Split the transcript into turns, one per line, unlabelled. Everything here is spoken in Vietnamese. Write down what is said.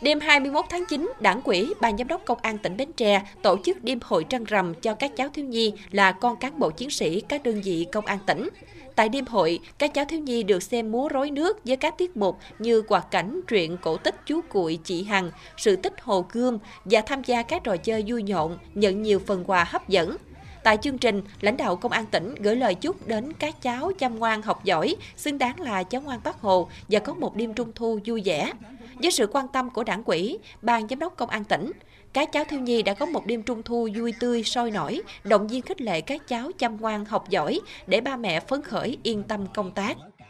Đêm 21 tháng 9, Đảng ủy, Ban Giám đốc Công an tỉnh Bến Tre tổ chức đêm hội trăng rằm cho các cháu thiếu nhi là con cán bộ chiến sĩ các đơn vị công an tỉnh. Tại đêm hội, các cháu thiếu nhi được xem múa rối nước với các tiết mục như quạt cảnh, truyện cổ tích chú cuội chị Hằng, sự tích hồ gươm và tham gia các trò chơi vui nhộn, nhận nhiều phần quà hấp dẫn. Tại chương trình, lãnh đạo công an tỉnh gửi lời chúc đến các cháu chăm ngoan học giỏi, xứng đáng là cháu ngoan Bác Hồ và có một đêm trung thu vui vẻ. Với sự quan tâm của đảng quỹ, ban giám đốc công an tỉnh, các cháu thiếu nhi đã có một đêm trung thu vui tươi, sôi nổi, động viên khích lệ các cháu chăm ngoan học giỏi để ba mẹ phấn khởi yên tâm công tác.